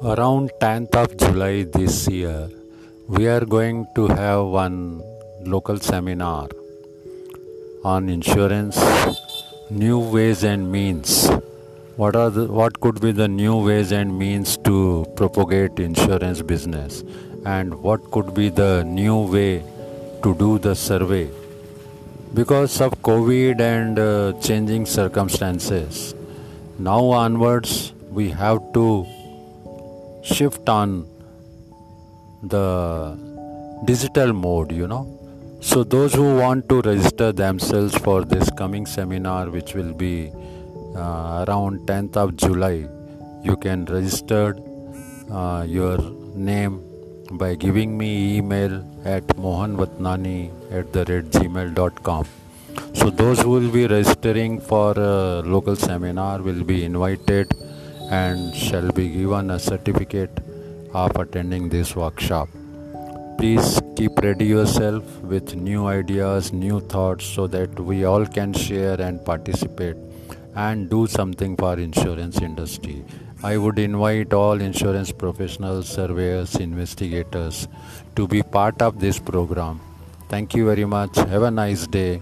Around 10th of July this year, we are going to have one local seminar on insurance, new ways and means. What are the, what could be the new ways and means to propagate insurance business, and what could be the new way to do the survey? Because of COVID and uh, changing circumstances, now onwards we have to shift on the digital mode you know. So those who want to register themselves for this coming seminar which will be uh, around 10th of july you can register uh, your name by giving me email at mohanvatnani at the red gmail.com so those who will be registering for a local seminar will be invited and shall be given a certificate of attending this workshop. Please keep ready yourself with new ideas, new thoughts so that we all can share and participate and do something for insurance industry. I would invite all insurance professionals, surveyors, investigators to be part of this program. Thank you very much. Have a nice day.